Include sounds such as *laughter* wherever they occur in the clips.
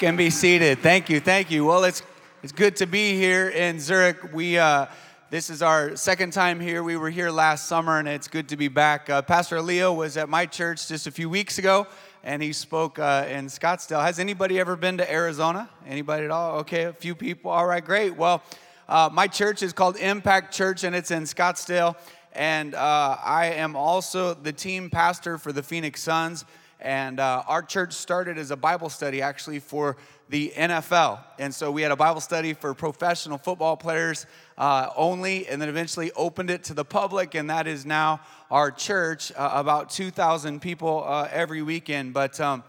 can be seated. Thank you, thank you. Well, it's it's good to be here in Zurich. We uh, this is our second time here. We were here last summer, and it's good to be back. Uh, Pastor Leo was at my church just a few weeks ago, and he spoke uh, in Scottsdale. Has anybody ever been to Arizona? Anybody at all? Okay, a few people. All right, great. Well, uh, my church is called Impact Church, and it's in Scottsdale. And uh, I am also the team pastor for the Phoenix Suns. And uh, our church started as a Bible study actually for the NFL. And so we had a Bible study for professional football players uh, only, and then eventually opened it to the public. And that is now our church, uh, about 2,000 people uh, every weekend. But um,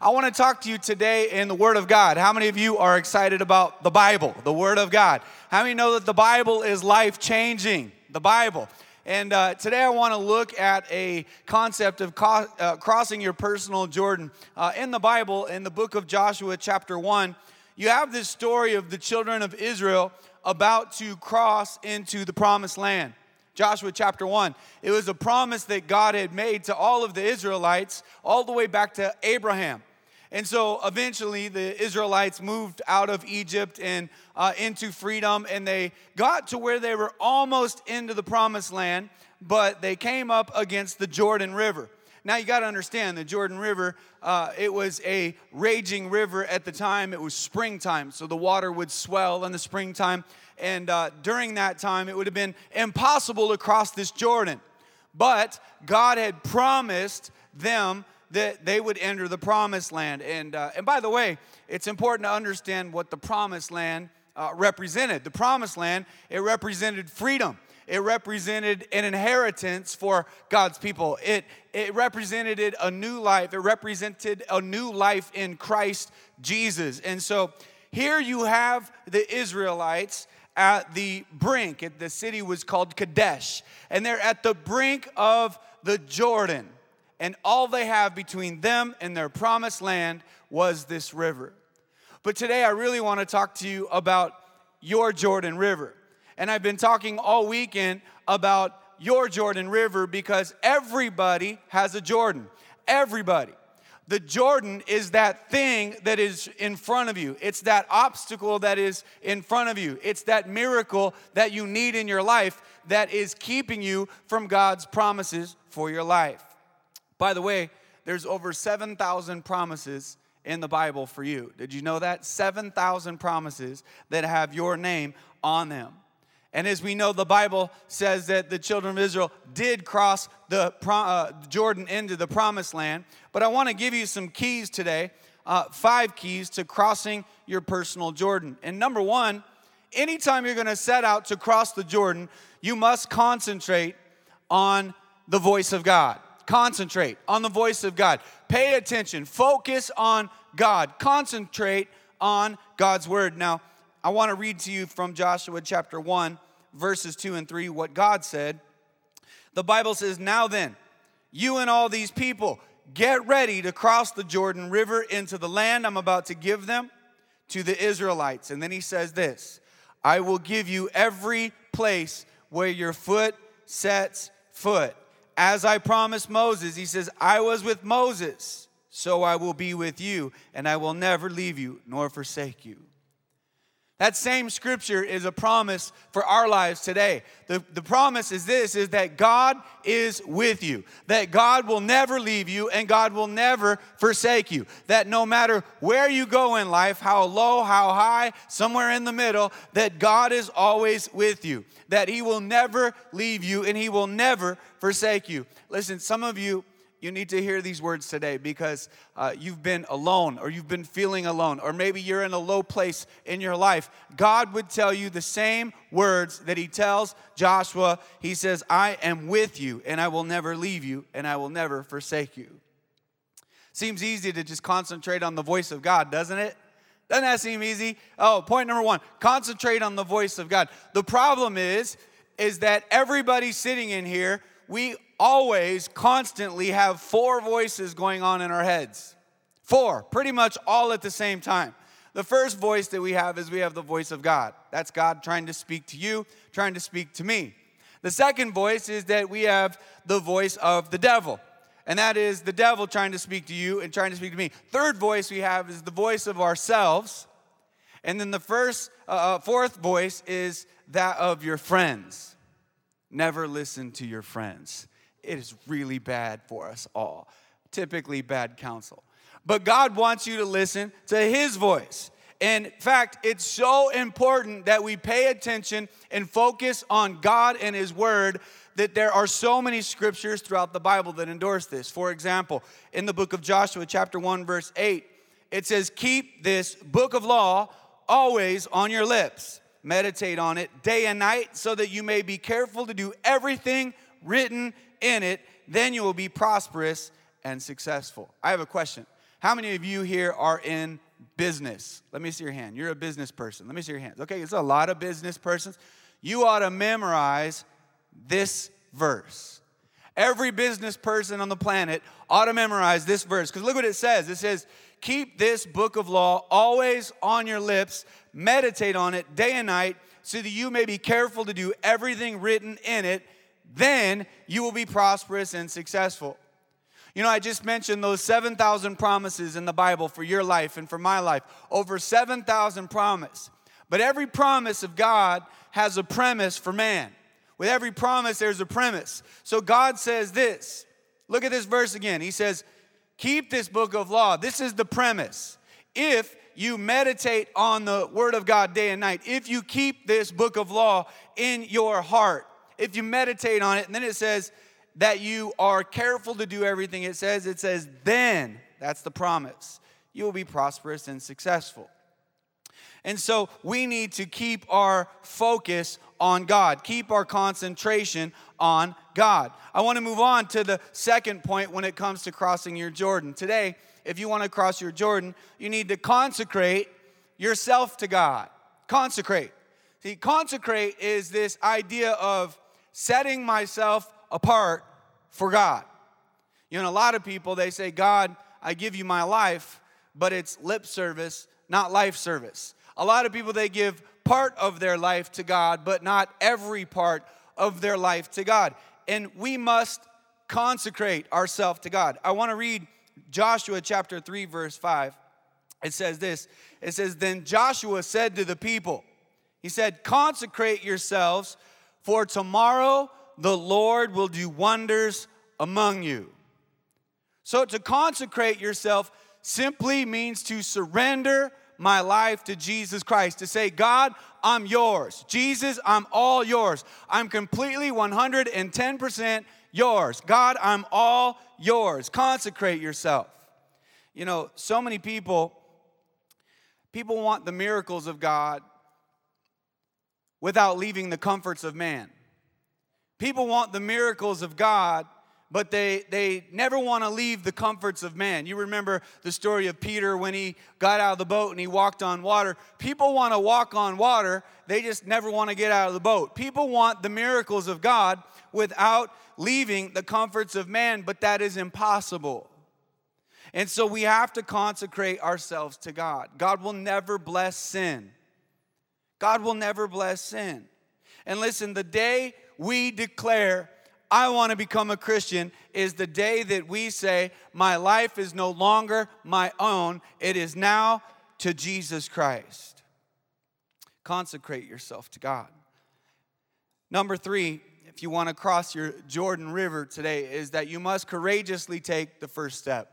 I want to talk to you today in the Word of God. How many of you are excited about the Bible, the Word of God? How many know that the Bible is life changing? The Bible. And uh, today I want to look at a concept of co- uh, crossing your personal Jordan. Uh, in the Bible, in the book of Joshua, chapter 1, you have this story of the children of Israel about to cross into the promised land. Joshua chapter 1. It was a promise that God had made to all of the Israelites all the way back to Abraham. And so eventually the Israelites moved out of Egypt and uh, into freedom, and they got to where they were almost into the promised land, but they came up against the Jordan River. Now you got to understand the Jordan River, uh, it was a raging river at the time. It was springtime, so the water would swell in the springtime. And uh, during that time, it would have been impossible to cross this Jordan. But God had promised them that they would enter the promised land. And, uh, and by the way, it's important to understand what the promised land uh, represented. The promised land, it represented freedom. It represented an inheritance for God's people. It, it represented a new life. It represented a new life in Christ Jesus. And so here you have the Israelites at the brink. The city was called Kadesh. And they're at the brink of the Jordan and all they have between them and their promised land was this river. But today I really want to talk to you about your Jordan River. And I've been talking all weekend about your Jordan River because everybody has a Jordan. Everybody. The Jordan is that thing that is in front of you. It's that obstacle that is in front of you. It's that miracle that you need in your life that is keeping you from God's promises for your life. By the way, there's over 7,000 promises in the Bible for you. Did you know that? 7,000 promises that have your name on them. And as we know, the Bible says that the children of Israel did cross the uh, Jordan into the promised land. But I want to give you some keys today, uh, five keys to crossing your personal Jordan. And number one, anytime you're going to set out to cross the Jordan, you must concentrate on the voice of God. Concentrate on the voice of God. Pay attention. Focus on God. Concentrate on God's word. Now, I want to read to you from Joshua chapter 1, verses 2 and 3, what God said. The Bible says, Now then, you and all these people, get ready to cross the Jordan River into the land I'm about to give them to the Israelites. And then he says this I will give you every place where your foot sets foot as I promised Moses, he says, I was with Moses, so I will be with you, and I will never leave you nor forsake you. That same scripture is a promise for our lives today. The, the promise is this is that God is with you, that God will never leave you and God will never forsake you. That no matter where you go in life, how low, how high, somewhere in the middle, that God is always with you. That he will never leave you and he will never forsake you. Listen, some of you you need to hear these words today because uh, you've been alone or you've been feeling alone or maybe you're in a low place in your life. God would tell you the same words that He tells Joshua. He says, I am with you and I will never leave you and I will never forsake you. Seems easy to just concentrate on the voice of God, doesn't it? Doesn't that seem easy? Oh, point number one concentrate on the voice of God. The problem is, is that everybody sitting in here, we always, constantly have four voices going on in our heads. Four, pretty much all at the same time. The first voice that we have is we have the voice of God. That's God trying to speak to you, trying to speak to me. The second voice is that we have the voice of the devil. and that is the devil trying to speak to you and trying to speak to me. Third voice we have is the voice of ourselves. And then the first, uh, uh fourth voice is that of your friends. Never listen to your friends. It is really bad for us all, typically bad counsel. But God wants you to listen to His voice. In fact, it's so important that we pay attention and focus on God and His Word that there are so many scriptures throughout the Bible that endorse this. For example, in the book of Joshua, chapter 1, verse 8, it says, Keep this book of law always on your lips. Meditate on it day and night so that you may be careful to do everything written in it. Then you will be prosperous and successful. I have a question. How many of you here are in business? Let me see your hand. You're a business person. Let me see your hands. Okay, it's a lot of business persons. You ought to memorize this verse. Every business person on the planet ought to memorize this verse because look what it says. It says, Keep this book of law always on your lips, meditate on it day and night, so that you may be careful to do everything written in it. Then you will be prosperous and successful. You know, I just mentioned those 7,000 promises in the Bible for your life and for my life. Over 7,000 promise. But every promise of God has a premise for man. With every promise, there's a premise. So God says this. Look at this verse again. He says, Keep this book of law. This is the premise. If you meditate on the word of God day and night, if you keep this book of law in your heart, if you meditate on it, and then it says that you are careful to do everything it says, it says, then, that's the promise, you will be prosperous and successful. And so we need to keep our focus on God, keep our concentration on God. I want to move on to the second point when it comes to crossing your Jordan. Today, if you want to cross your Jordan, you need to consecrate yourself to God. Consecrate. See, consecrate is this idea of setting myself apart for God. You know, a lot of people, they say, God, I give you my life, but it's lip service, not life service. A lot of people, they give part of their life to God, but not every part of their life to God. And we must consecrate ourselves to God. I want to read Joshua chapter 3, verse 5. It says this It says, Then Joshua said to the people, He said, Consecrate yourselves, for tomorrow the Lord will do wonders among you. So to consecrate yourself simply means to surrender my life to Jesus Christ, to say, God, I'm yours. Jesus, I'm all yours. I'm completely 110% yours. God, I'm all yours. Consecrate yourself. You know, so many people, people want the miracles of God without leaving the comforts of man. People want the miracles of God but they, they never want to leave the comforts of man. You remember the story of Peter when he got out of the boat and he walked on water. People want to walk on water, they just never want to get out of the boat. People want the miracles of God without leaving the comforts of man, but that is impossible. And so we have to consecrate ourselves to God. God will never bless sin. God will never bless sin. And listen, the day we declare I want to become a Christian is the day that we say, My life is no longer my own, it is now to Jesus Christ. Consecrate yourself to God. Number three, if you want to cross your Jordan River today, is that you must courageously take the first step.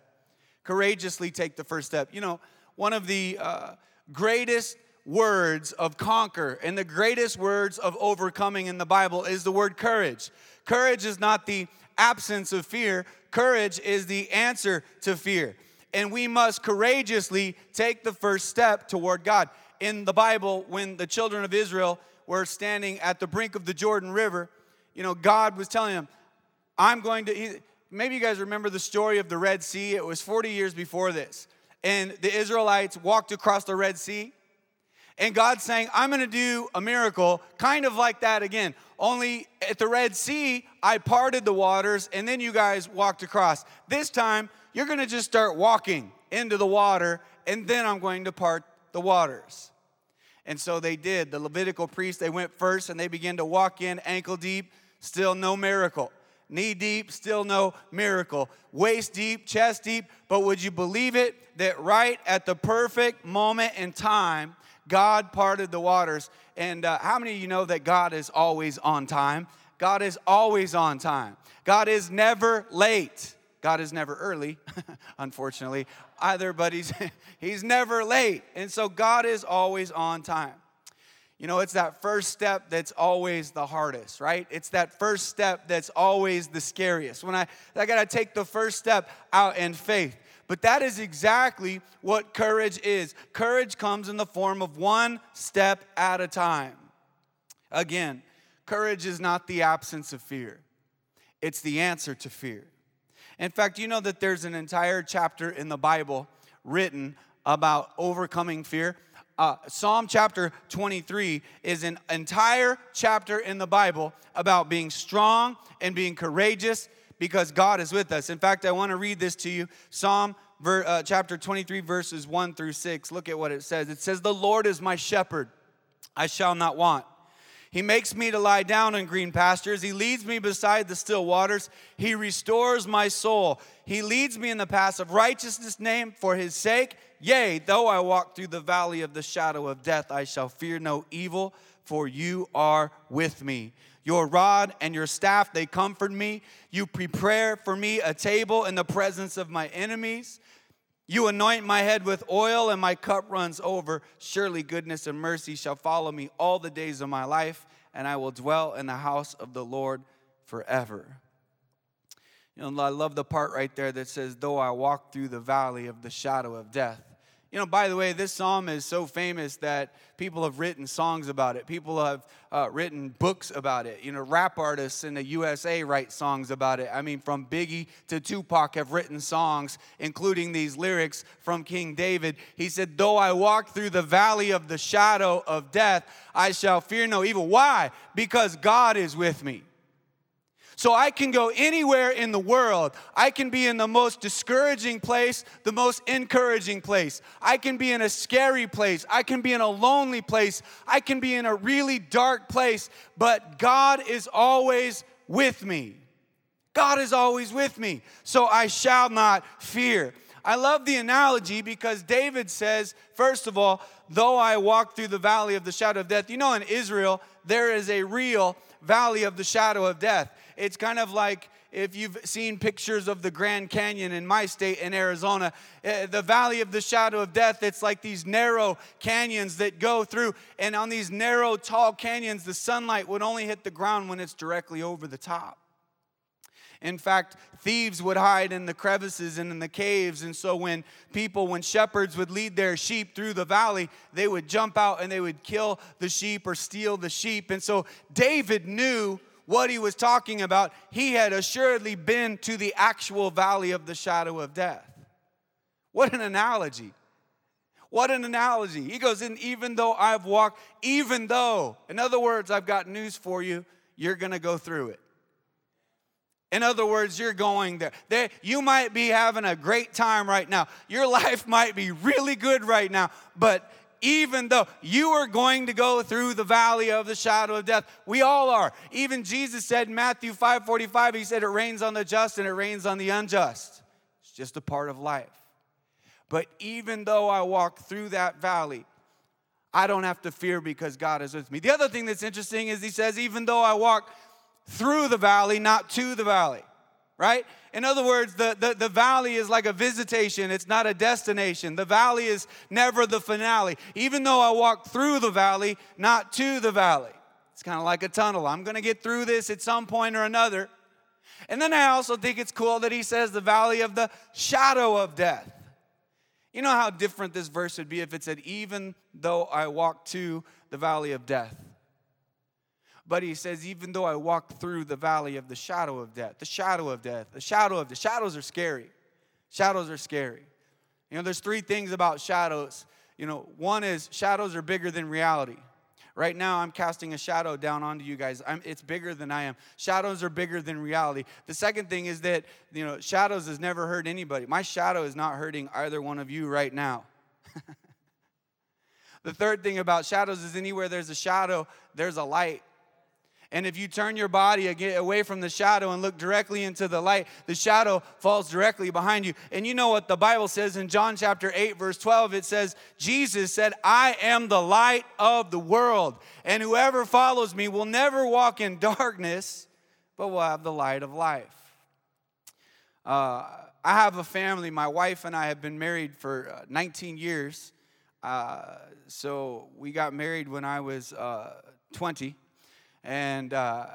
Courageously take the first step. You know, one of the uh, greatest words of conquer and the greatest words of overcoming in the Bible is the word courage. Courage is not the absence of fear, courage is the answer to fear. And we must courageously take the first step toward God. In the Bible, when the children of Israel were standing at the brink of the Jordan River, you know, God was telling them, I'm going to. Maybe you guys remember the story of the Red Sea. It was 40 years before this. And the Israelites walked across the Red Sea. And God's saying, I'm going to do a miracle kind of like that again. Only at the Red Sea, I parted the waters and then you guys walked across. This time, you're going to just start walking into the water and then I'm going to part the waters. And so they did. The Levitical priests, they went first and they began to walk in ankle deep, still no miracle. Knee deep, still no miracle. Waist deep, chest deep, but would you believe it that right at the perfect moment in time, God parted the waters? And uh, how many of you know that God is always on time? God is always on time. God is never late. God is never early, *laughs* unfortunately, either, but he's, *laughs* he's never late. And so God is always on time. You know, it's that first step that's always the hardest, right? It's that first step that's always the scariest. When I, I got to take the first step out in faith. But that is exactly what courage is. Courage comes in the form of one step at a time. Again, courage is not the absence of fear, it's the answer to fear. In fact, you know that there's an entire chapter in the Bible written about overcoming fear. Uh, Psalm chapter 23 is an entire chapter in the Bible about being strong and being courageous because God is with us. In fact, I want to read this to you Psalm uh, chapter 23, verses 1 through 6. Look at what it says. It says, The Lord is my shepherd, I shall not want. He makes me to lie down in green pastures. He leads me beside the still waters. He restores my soul. He leads me in the paths of righteousness name for his sake. Yea, though I walk through the valley of the shadow of death, I shall fear no evil, for you are with me. Your rod and your staff, they comfort me. You prepare for me a table in the presence of my enemies. You anoint my head with oil, and my cup runs over. Surely goodness and mercy shall follow me all the days of my life, and I will dwell in the house of the Lord forever. You know, I love the part right there that says, Though I walk through the valley of the shadow of death. You know, by the way, this psalm is so famous that people have written songs about it. People have uh, written books about it. You know, rap artists in the USA write songs about it. I mean, from Biggie to Tupac have written songs, including these lyrics from King David. He said, Though I walk through the valley of the shadow of death, I shall fear no evil. Why? Because God is with me. So I can go anywhere in the world. I can be in the most discouraging place, the most encouraging place. I can be in a scary place. I can be in a lonely place. I can be in a really dark place. But God is always with me. God is always with me. So I shall not fear. I love the analogy because David says, first of all, though I walk through the valley of the shadow of death, you know, in Israel, there is a real valley of the shadow of death. It's kind of like if you've seen pictures of the Grand Canyon in my state in Arizona, eh, the valley of the shadow of death, it's like these narrow canyons that go through. And on these narrow, tall canyons, the sunlight would only hit the ground when it's directly over the top. In fact, thieves would hide in the crevices and in the caves. And so, when people, when shepherds would lead their sheep through the valley, they would jump out and they would kill the sheep or steal the sheep. And so, David knew what he was talking about, he had assuredly been to the actual valley of the shadow of death. What an analogy. What an analogy. He goes, and even though I've walked, even though, in other words, I've got news for you, you're gonna go through it. In other words, you're going there. there. You might be having a great time right now. Your *laughs* life might be really good right now, but even though you are going to go through the valley of the shadow of death. We all are. Even Jesus said in Matthew 5:45, he said it rains on the just and it rains on the unjust. It's just a part of life. But even though I walk through that valley, I don't have to fear because God is with me. The other thing that's interesting is he says, even though I walk through the valley, not to the valley right? In other words, the, the, the valley is like a visitation, it's not a destination. The valley is never the finale. Even though I walk through the valley, not to the valley. It's kind of like a tunnel. I'm going to get through this at some point or another. And then I also think it's cool that he says the valley of the shadow of death. You know how different this verse would be if it said, even though I walk to the valley of death. But he says, even though I walk through the valley of the shadow of death, the shadow of death, the shadow of the shadows are scary. Shadows are scary. You know, there's three things about shadows. You know, one is shadows are bigger than reality. Right now, I'm casting a shadow down onto you guys. I'm, it's bigger than I am. Shadows are bigger than reality. The second thing is that, you know, shadows has never hurt anybody. My shadow is not hurting either one of you right now. *laughs* the third thing about shadows is anywhere there's a shadow, there's a light. And if you turn your body away from the shadow and look directly into the light, the shadow falls directly behind you. And you know what the Bible says in John chapter 8, verse 12? It says, Jesus said, I am the light of the world, and whoever follows me will never walk in darkness, but will have the light of life. Uh, I have a family. My wife and I have been married for uh, 19 years. Uh, so we got married when I was uh, 20 and uh,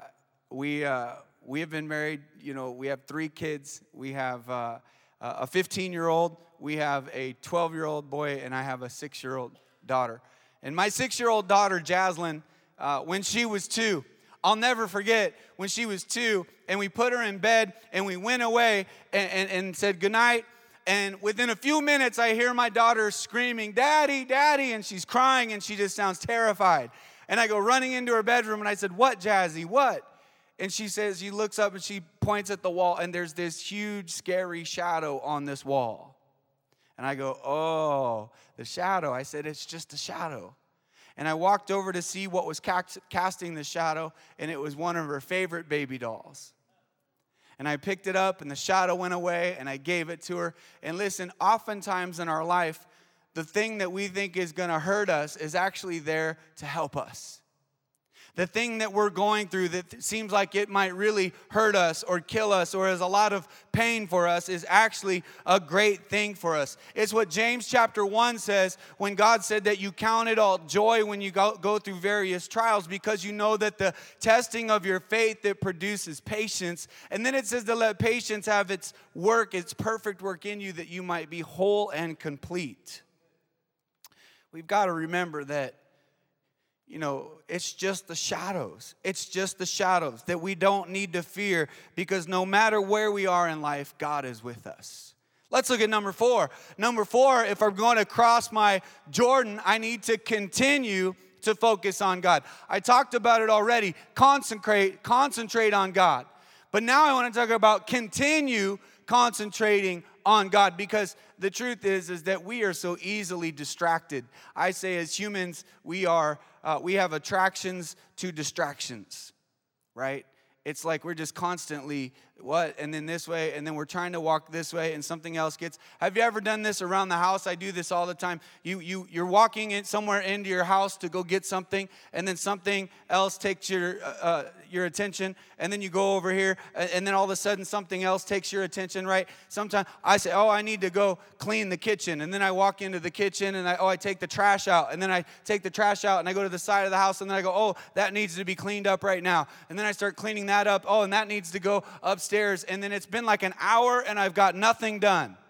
we uh, we have been married. You know, we have three kids. We have uh, a 15 year old, we have a 12 year old boy, and I have a six year old daughter. And my six year old daughter, Jaslyn, uh, when she was two, I'll never forget when she was two, and we put her in bed and we went away and, and, and said goodnight. And within a few minutes, I hear my daughter screaming, Daddy, Daddy, and she's crying and she just sounds terrified. And I go running into her bedroom and I said, What, Jazzy? What? And she says, she looks up and she points at the wall, and there's this huge, scary shadow on this wall. And I go, Oh, the shadow. I said, It's just a shadow. And I walked over to see what was casting the shadow, and it was one of her favorite baby dolls. And I picked it up, and the shadow went away, and I gave it to her. And listen, oftentimes in our life, the thing that we think is going to hurt us is actually there to help us. The thing that we're going through that seems like it might really hurt us or kill us or is a lot of pain for us is actually a great thing for us. It's what James chapter 1 says when God said that you count it all joy when you go, go through various trials because you know that the testing of your faith that produces patience. And then it says to let patience have its work, its perfect work in you that you might be whole and complete we've got to remember that, you know, it's just the shadows. It's just the shadows that we don't need to fear because no matter where we are in life, God is with us. Let's look at number four. Number four, if I'm going to cross my Jordan, I need to continue to focus on God. I talked about it already. Concentrate, concentrate on God. But now I want to talk about continue concentrating on God because the truth is is that we are so easily distracted. I say as humans we are uh, we have attractions to distractions, right? It's like we're just constantly what and then this way and then we're trying to walk this way and something else gets have you ever done this around the house? I do this all the time. You you you're walking in somewhere into your house to go get something and then something else takes your uh, uh your attention and then you go over here and then all of a sudden something else takes your attention right? Sometimes i say oh i need to go clean the kitchen and then i walk into the kitchen and i oh i take the trash out and then i take the trash out and i go to the side of the house and then i go oh that needs to be cleaned up right now and then i start cleaning that up oh and that needs to go upstairs upstairs, and then it's been like an hour and I've got nothing done. *laughs*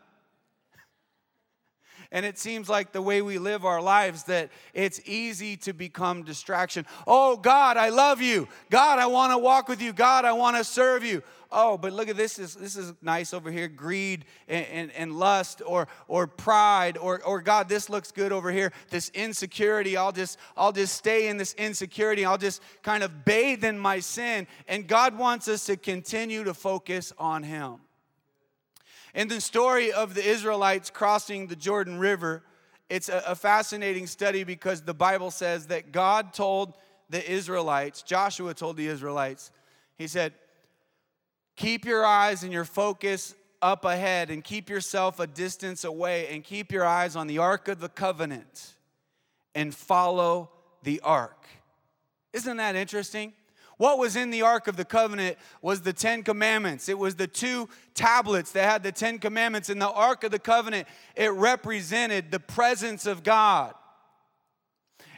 And it seems like the way we live our lives that it's easy to become distraction. Oh, God, I love you. God, I want to walk with you. God, I want to serve you. Oh, but look at this. This, this is nice over here. Greed and, and, and lust or, or pride or, or God, this looks good over here. This insecurity. I'll just, I'll just stay in this insecurity. I'll just kind of bathe in my sin. And God wants us to continue to focus on Him. In the story of the Israelites crossing the Jordan River, it's a, a, fascinating study because the Bible says that God told the Israelites, Joshua told the Israelites, he said, Keep your eyes and your focus up ahead and keep yourself a distance away and keep your eyes on the Ark of the Covenant and follow the Ark. Isn't that interesting? What was in the Ark of the Covenant was the Ten Commandments. It was the two tablets that had the Ten Commandments. In the Ark of the Covenant, it represented the presence of God.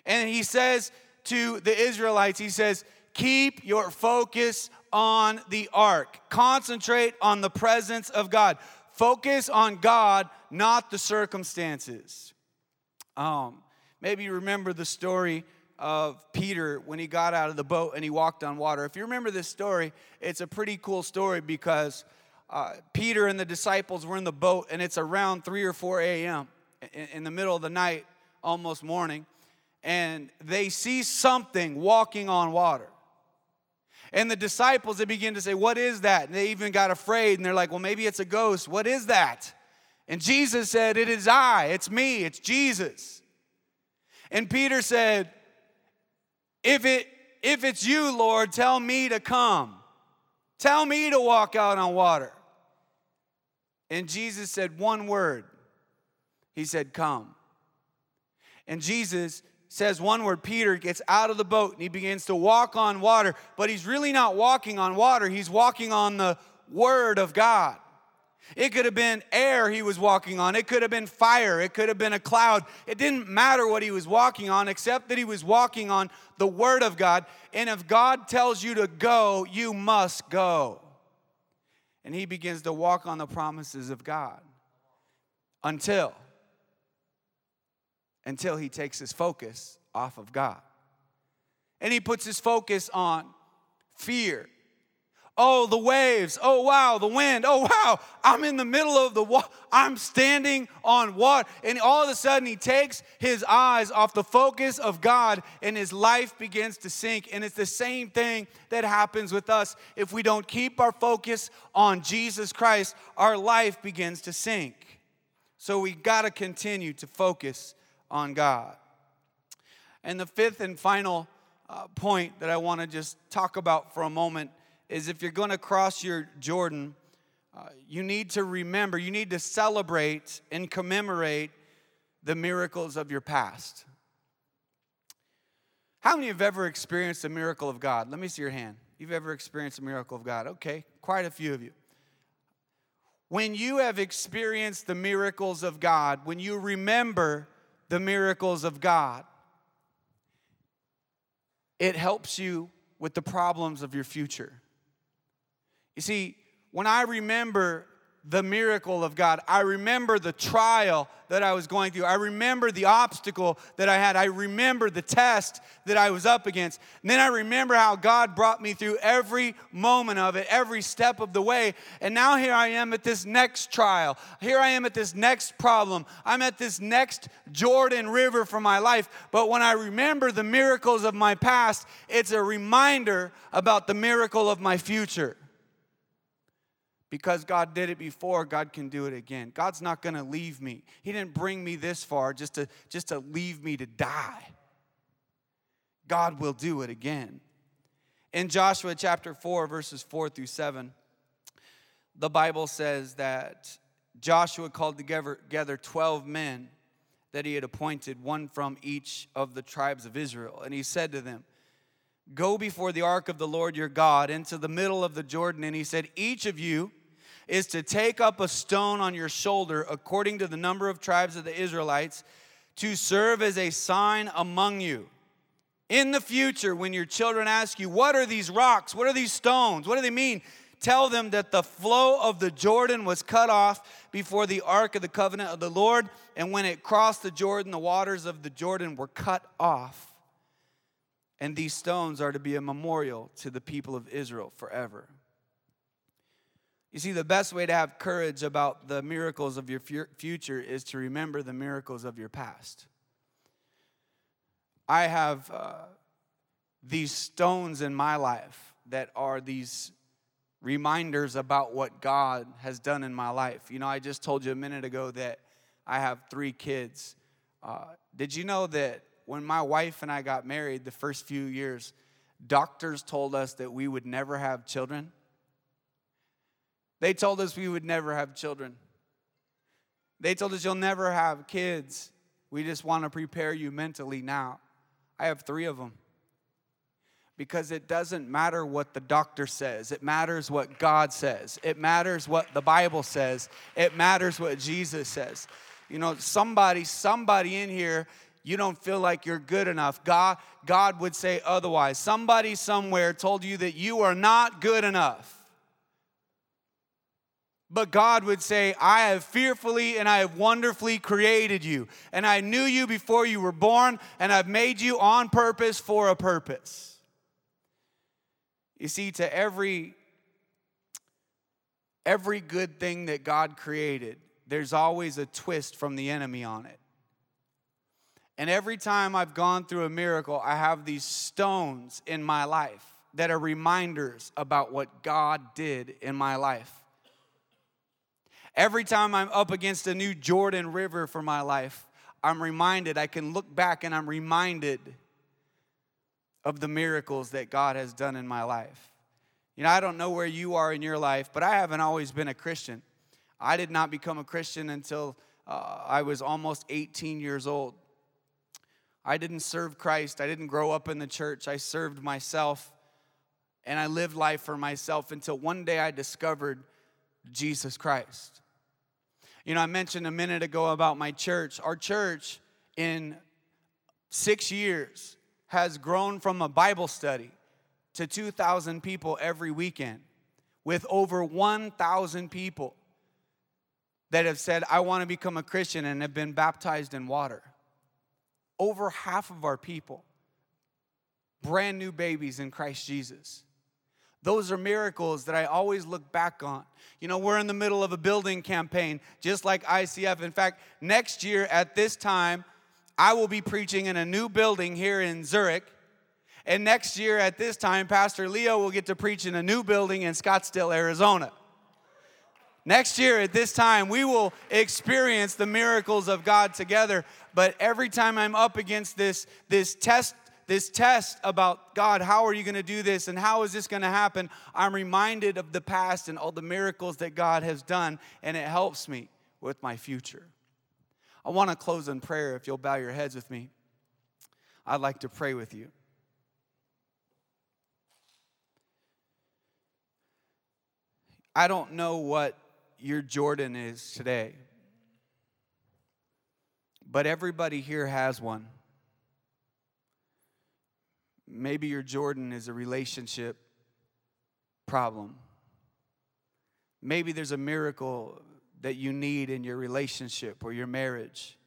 And he says to the Israelites, he says, Keep your focus on the ark. Concentrate on the presence of God. Focus on God, not the circumstances. Um, maybe you remember the story of Peter when he got out of the boat and he walked on water. If you remember this story, it's a pretty cool story because uh, Peter and the disciples were in the boat and it's around 3 or 4 a.m. In, in the middle of the night, almost morning, and they see something walking on water. And the disciples, they begin to say, What is that? And they even got afraid and they're like, Well, maybe it's a ghost. What is that? And Jesus said, It is I, it's me, it's Jesus. And Peter said, if it If it's you, Lord, tell me to come. Tell me to walk out on water. And Jesus said one word. He said, Come. And Jesus says one word. Peter gets out of the boat and he begins to walk on water, but he's really not walking on water, he's walking on the Word of God. It could have been air he was walking on. It could have been fire. It could have been a cloud. It didn't matter what he was walking on, except that he was walking on the Word of God. And if God tells you to go, you must go. And he begins to walk on the promises of God until until he takes his focus off of God. And he puts his focus on fear Oh, the waves. Oh, wow, the wind. Oh, wow, I'm in the middle of the water. I'm standing on water. And all of a sudden, he takes his eyes off the focus of God and his life begins to sink. And it's the same thing that happens with us. If we don't keep our focus on Jesus Christ, our life begins to sink. So we got to continue to focus on God. And the fifth and final uh, point that I want to just talk about for a moment is if you're going to cross your Jordan, uh, you need to remember, you need to celebrate and commemorate the miracles of your past. How many have ever experienced a miracle of God? Let me see your hand. You've ever experienced a miracle of God? Okay, quite a few of you. When you have experienced the miracles of God, when you remember the miracles of God, it helps you with the problems of your future. You see, when I remember the miracle of God, I remember the trial that I was going through. I remember the obstacle that I had. I remember the test that I was up against. And then I remember how God brought me through every moment of it, every step of the way. And now here I am at this next trial. Here I am at this next problem. I'm at this next Jordan River for my life. But when I remember the miracles of my past, it's a reminder about the miracle of my future because God did it before, God can do it again. God's not going to leave me. He didn't bring me this far just to just to leave me to die. God will do it again. In Joshua chapter 4 verses 4 through 7, the Bible says that Joshua called together 12 men that he had appointed, one from each of the tribes of Israel. And he said to them, Go before the ark of the Lord your God into the middle of the Jordan. And he said, Each of you is to take up a stone on your shoulder according to the number of tribes of the Israelites to serve as a sign among you. In the future, when your children ask you, What are these rocks? What are these stones? What do they mean? Tell them that the flow of the Jordan was cut off before the ark of the covenant of the Lord, and when it crossed the Jordan, the waters of the Jordan were cut off. And these stones are to be a memorial to the people of Israel forever. You see, the best way to have courage about the miracles of your future is to remember the miracles of your past. I have uh, these stones in my life that are these reminders about what God has done in my life. You know, I just told you a minute ago that I have three kids. Uh, did you know that when my wife and I got married, the first few years, doctors told us that we would never have children? They told us we would never have children. They told us you'll never have kids. We just want to prepare you mentally now. I have three of them. Because it doesn't matter what the doctor says, it matters what God says, it matters what the Bible says, it matters what Jesus says. You know, somebody, somebody in here, you don't feel like you're good enough. God, God would say otherwise. Somebody somewhere told you that you are not good enough. But God would say, I have fearfully and I have wonderfully created you. And I knew you before you were born, and I've made you on purpose for a purpose. You see, to every every good thing that God created, there's always a twist from the enemy on it. And every time I've gone through a miracle, I have these stones in my life that are reminders about what God did in my life. Every time I'm up against a new Jordan River for my life, I'm reminded, I can look back and I'm reminded of the miracles that God has done in my life. You know, I don't know where you are in your life, but I haven't always been a Christian. I did not become a Christian until uh, I was almost 18 years old. I didn't serve Christ. I didn't grow up in the church. I served myself and I lived life for myself until one day I discovered Jesus Christ. You know, I mentioned a minute ago about my church. Our church, in six years, has grown from a Bible study to 2,000 people every weekend, with over 1,000 people that have said, I want to become a Christian and have been baptized in water. Over half of our people, brand new babies in Christ Jesus. Those are miracles that I always look back on. You know, we're in the middle of a building campaign, just like ICF. In fact, next year at this time, I will be preaching in a new building here in Zurich. And next year at this time, Pastor Leo will get to preach in a new building in Scottsdale, Arizona. Next year at this time, we will experience the miracles of God together. But every time I'm up against this, this test this test about God, how are you going to do this and how is this going to happen? I'm reminded of the past and all the miracles that God has done, and it helps me with my future. I want to close in prayer. If you'll bow your heads with me, I'd like to pray with you. I don't know what your Jordan is today, but everybody here has one. Maybe your Jordan is a relationship problem. Maybe there's a miracle that you need in your relationship or your marriage.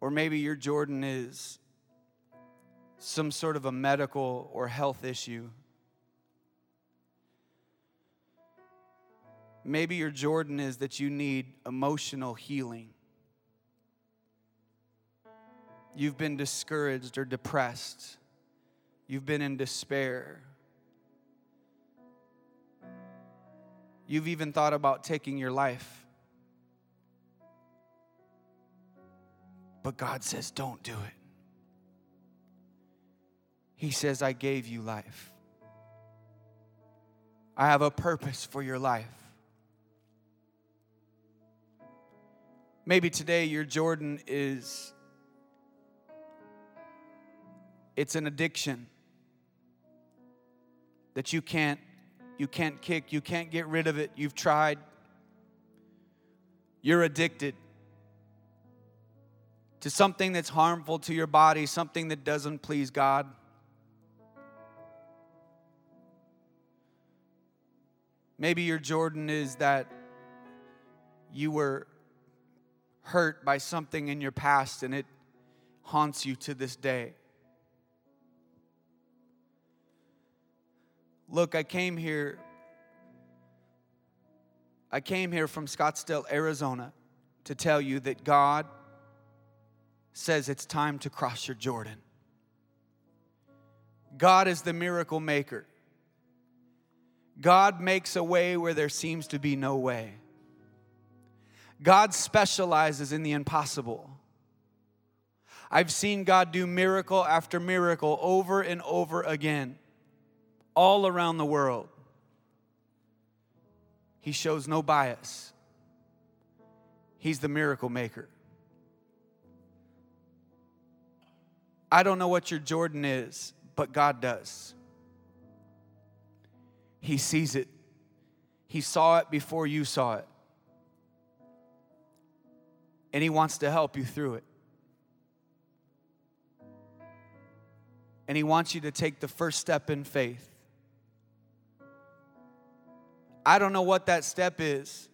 Or maybe your Jordan is some sort of a medical or health issue. Maybe your Jordan is that you need emotional healing. You've been discouraged or depressed. You've been in despair. You've even thought about taking your life. But God says, don't do it. He says, I gave you life. I have a purpose for your life. Maybe today your Jordan is it's an addiction that you can't you can't kick, you can't get rid of it. You've tried. You're addicted to something that's harmful to your body, something that doesn't please God. Maybe your Jordan is that you were hurt by something in your past and it haunts you to this day. Look, I came here. I came here from Scottsdale, Arizona to tell you that God says it's time to cross your Jordan. God is the miracle maker. God makes a way where there seems to be no way. God specializes in the impossible. I've seen God do miracle after miracle over and over again all around the world. He shows no bias. He's the miracle maker. I don't know what your Jordan is, but God does. He sees it. He saw it before you saw it. And He wants to help you through it. And He wants you to take the first step in faith. I don't know what that step is,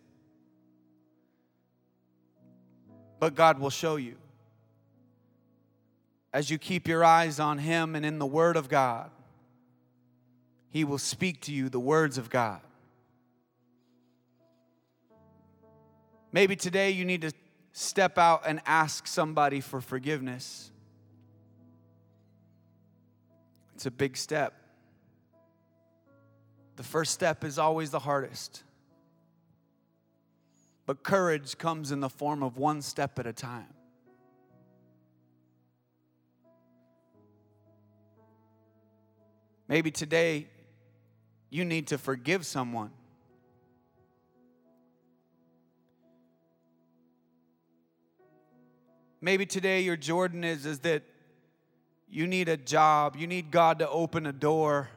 but God will show you. As you keep your eyes on Him and in the Word of God, He will speak to you the words of God. Maybe today you need to step out and ask somebody for forgiveness. It's a big step. The first step is always the hardest. But courage comes in the form of one step at a time. Maybe today you need to forgive someone. Maybe today your Jordan is, is that you need a job, you need God to open a door.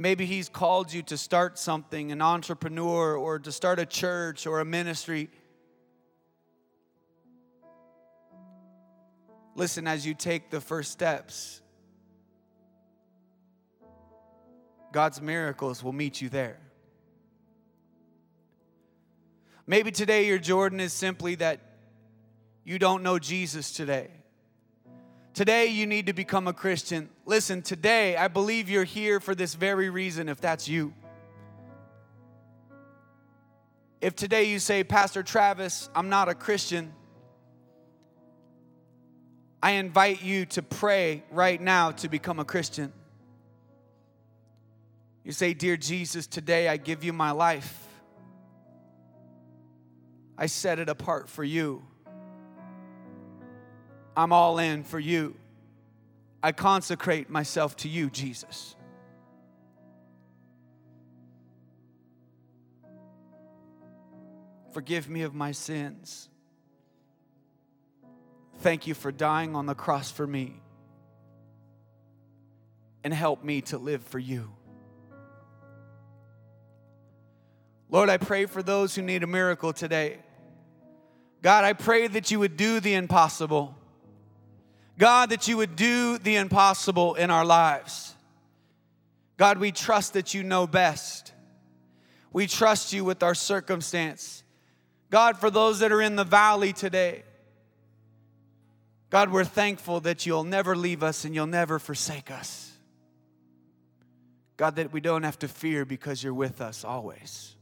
Maybe He's called you to start something, an entrepreneur, or to start a church or a ministry. Listen, as you take the first steps, God's miracles will meet you there. Maybe today your Jordan is simply that you don't know Jesus today. Today you need to become a Christian. Listen, today I believe you're here for this very reason if that's you. If today you say, Pastor Travis, I'm not a Christian, I invite you to pray right now to become a Christian. You say, Dear Jesus, today I give you my life. I set it apart for you. I'm all in for you. I consecrate myself to you, Jesus. Forgive me of my sins. Thank you for dying on the cross for me. And help me to live for you. Lord, I pray for those who need a miracle today. God, I pray that you would do the impossible. God, that you would do the impossible in our lives. God, we trust that you know best. We trust you with our circumstance. God, for those that are in the valley today, God, we're thankful that you'll never leave us and you'll never forsake us. God, that we don't have to fear because you're with us always.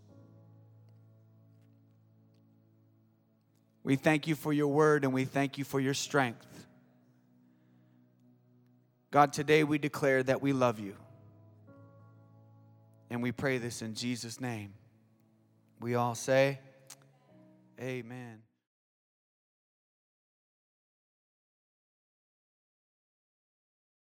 We thank you for your word and we thank you for your strength. God, today we declare that we love you. And we pray this in Jesus' name. We all say, Amen.